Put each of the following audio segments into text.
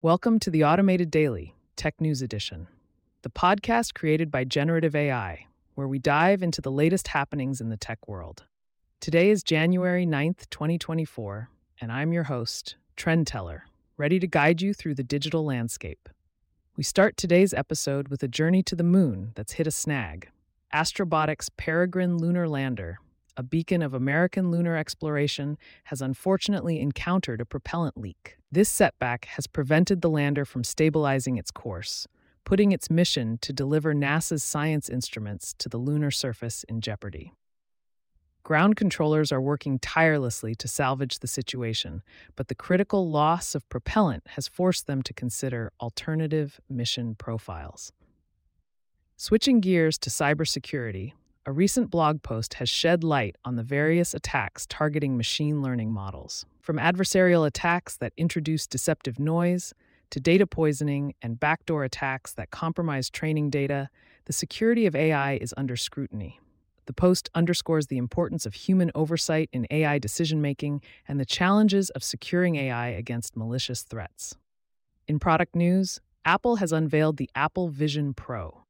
Welcome to the Automated Daily, Tech News Edition, the podcast created by Generative AI, where we dive into the latest happenings in the tech world. Today is January 9th, 2024, and I'm your host, Trendteller, ready to guide you through the digital landscape. We start today's episode with a journey to the moon that's hit a snag. Astrobotic's Peregrine lunar lander, a beacon of American lunar exploration, has unfortunately encountered a propellant leak. This setback has prevented the lander from stabilizing its course, putting its mission to deliver NASA's science instruments to the lunar surface in jeopardy. Ground controllers are working tirelessly to salvage the situation, but the critical loss of propellant has forced them to consider alternative mission profiles. Switching gears to cybersecurity, a recent blog post has shed light on the various attacks targeting machine learning models. From adversarial attacks that introduce deceptive noise, to data poisoning and backdoor attacks that compromise training data, the security of AI is under scrutiny. The post underscores the importance of human oversight in AI decision making and the challenges of securing AI against malicious threats. In product news, Apple has unveiled the Apple Vision Pro,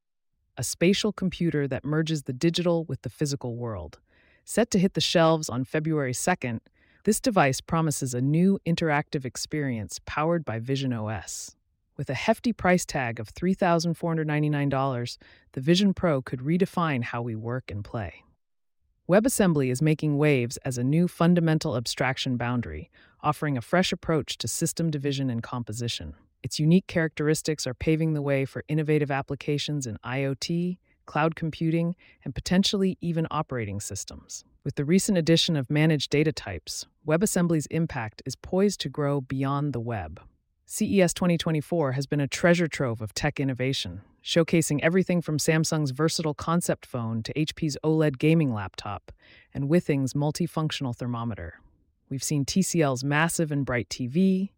a spatial computer that merges the digital with the physical world. Set to hit the shelves on February 2nd, this device promises a new interactive experience powered by Vision OS. With a hefty price tag of $3,499, the Vision Pro could redefine how we work and play. WebAssembly is making waves as a new fundamental abstraction boundary, offering a fresh approach to system division and composition. Its unique characteristics are paving the way for innovative applications in IoT, cloud computing, and potentially even operating systems. With the recent addition of managed data types, WebAssembly's impact is poised to grow beyond the web. CES 2024 has been a treasure trove of tech innovation, showcasing everything from Samsung's versatile concept phone to HP's OLED gaming laptop and Withings' multifunctional thermometer. We've seen TCL's massive and bright TV,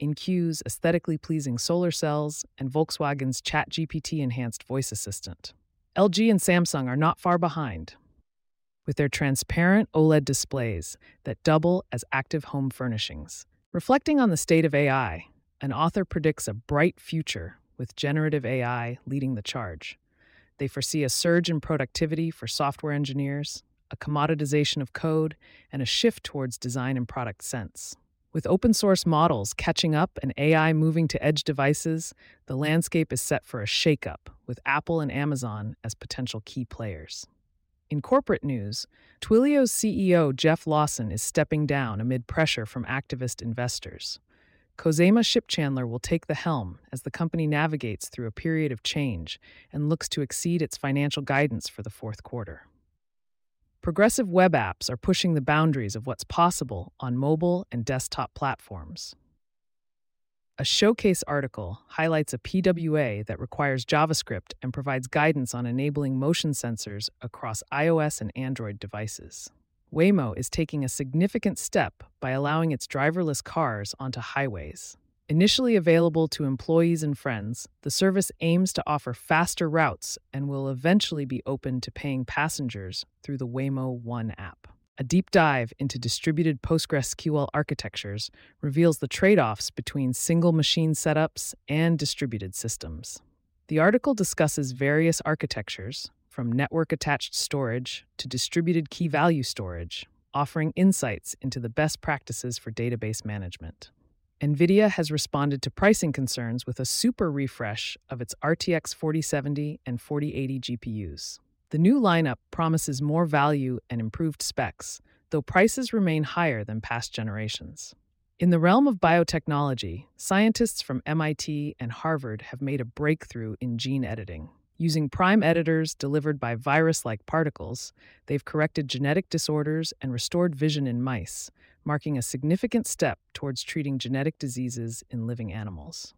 InQ's aesthetically pleasing solar cells, and Volkswagen's ChatGPT enhanced voice assistant. LG and Samsung are not far behind, with their transparent OLED displays that double as active home furnishings. Reflecting on the state of AI, an author predicts a bright future with generative AI leading the charge. They foresee a surge in productivity for software engineers, a commoditization of code, and a shift towards design and product sense. With open source models catching up and AI moving to edge devices, the landscape is set for a shakeup, with Apple and Amazon as potential key players. In corporate news, Twilio's CEO Jeff Lawson is stepping down amid pressure from activist investors. Khozema Shipchandler will take the helm as the company navigates through a period of change and looks to exceed its financial guidance for the fourth quarter. Progressive web apps are pushing the boundaries of what's possible on mobile and desktop platforms. A showcase article highlights a PWA that requires JavaScript and provides guidance on enabling motion sensors across iOS and Android devices. Waymo is taking a significant step by allowing its driverless cars onto highways. Initially available to employees and friends, the service aims to offer faster routes and will eventually be open to paying passengers through the Waymo One app. A deep dive into distributed PostgreSQL architectures reveals the trade offs between single machine setups and distributed systems. The article discusses various architectures, from network attached storage to distributed key value storage, offering insights into the best practices for database management. NVIDIA has responded to pricing concerns with a super refresh of its RTX 4070 and 4080 GPUs. The new lineup promises more value and improved specs, though prices remain higher than past generations. In the realm of biotechnology, scientists from MIT and Harvard have made a breakthrough in gene editing. Using prime editors delivered by virus like particles, they've corrected genetic disorders and restored vision in mice, marking a significant step towards treating genetic diseases in living animals.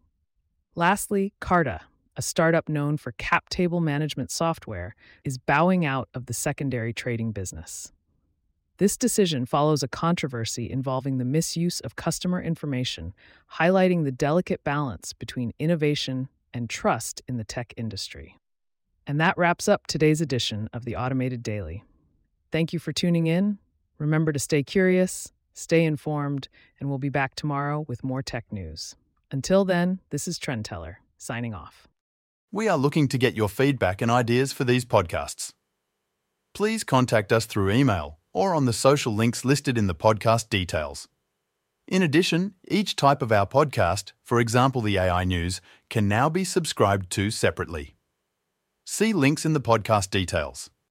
Lastly, Carta, a startup known for cap table management software, is bowing out of the secondary trading business. This decision follows a controversy involving the misuse of customer information, highlighting the delicate balance between innovation and trust in the tech industry. And that wraps up today's edition of the Automated Daily. Thank you for tuning in. Remember to stay curious, Stay informed, and we'll be back tomorrow with more tech news. Until then, this is Trendteller, signing off. We are looking to get your feedback and ideas for these podcasts. Please contact us through email or on the social links listed in the podcast details. In addition, each type of our podcast, for example the AI News, can now be subscribed to separately. See links in the podcast details.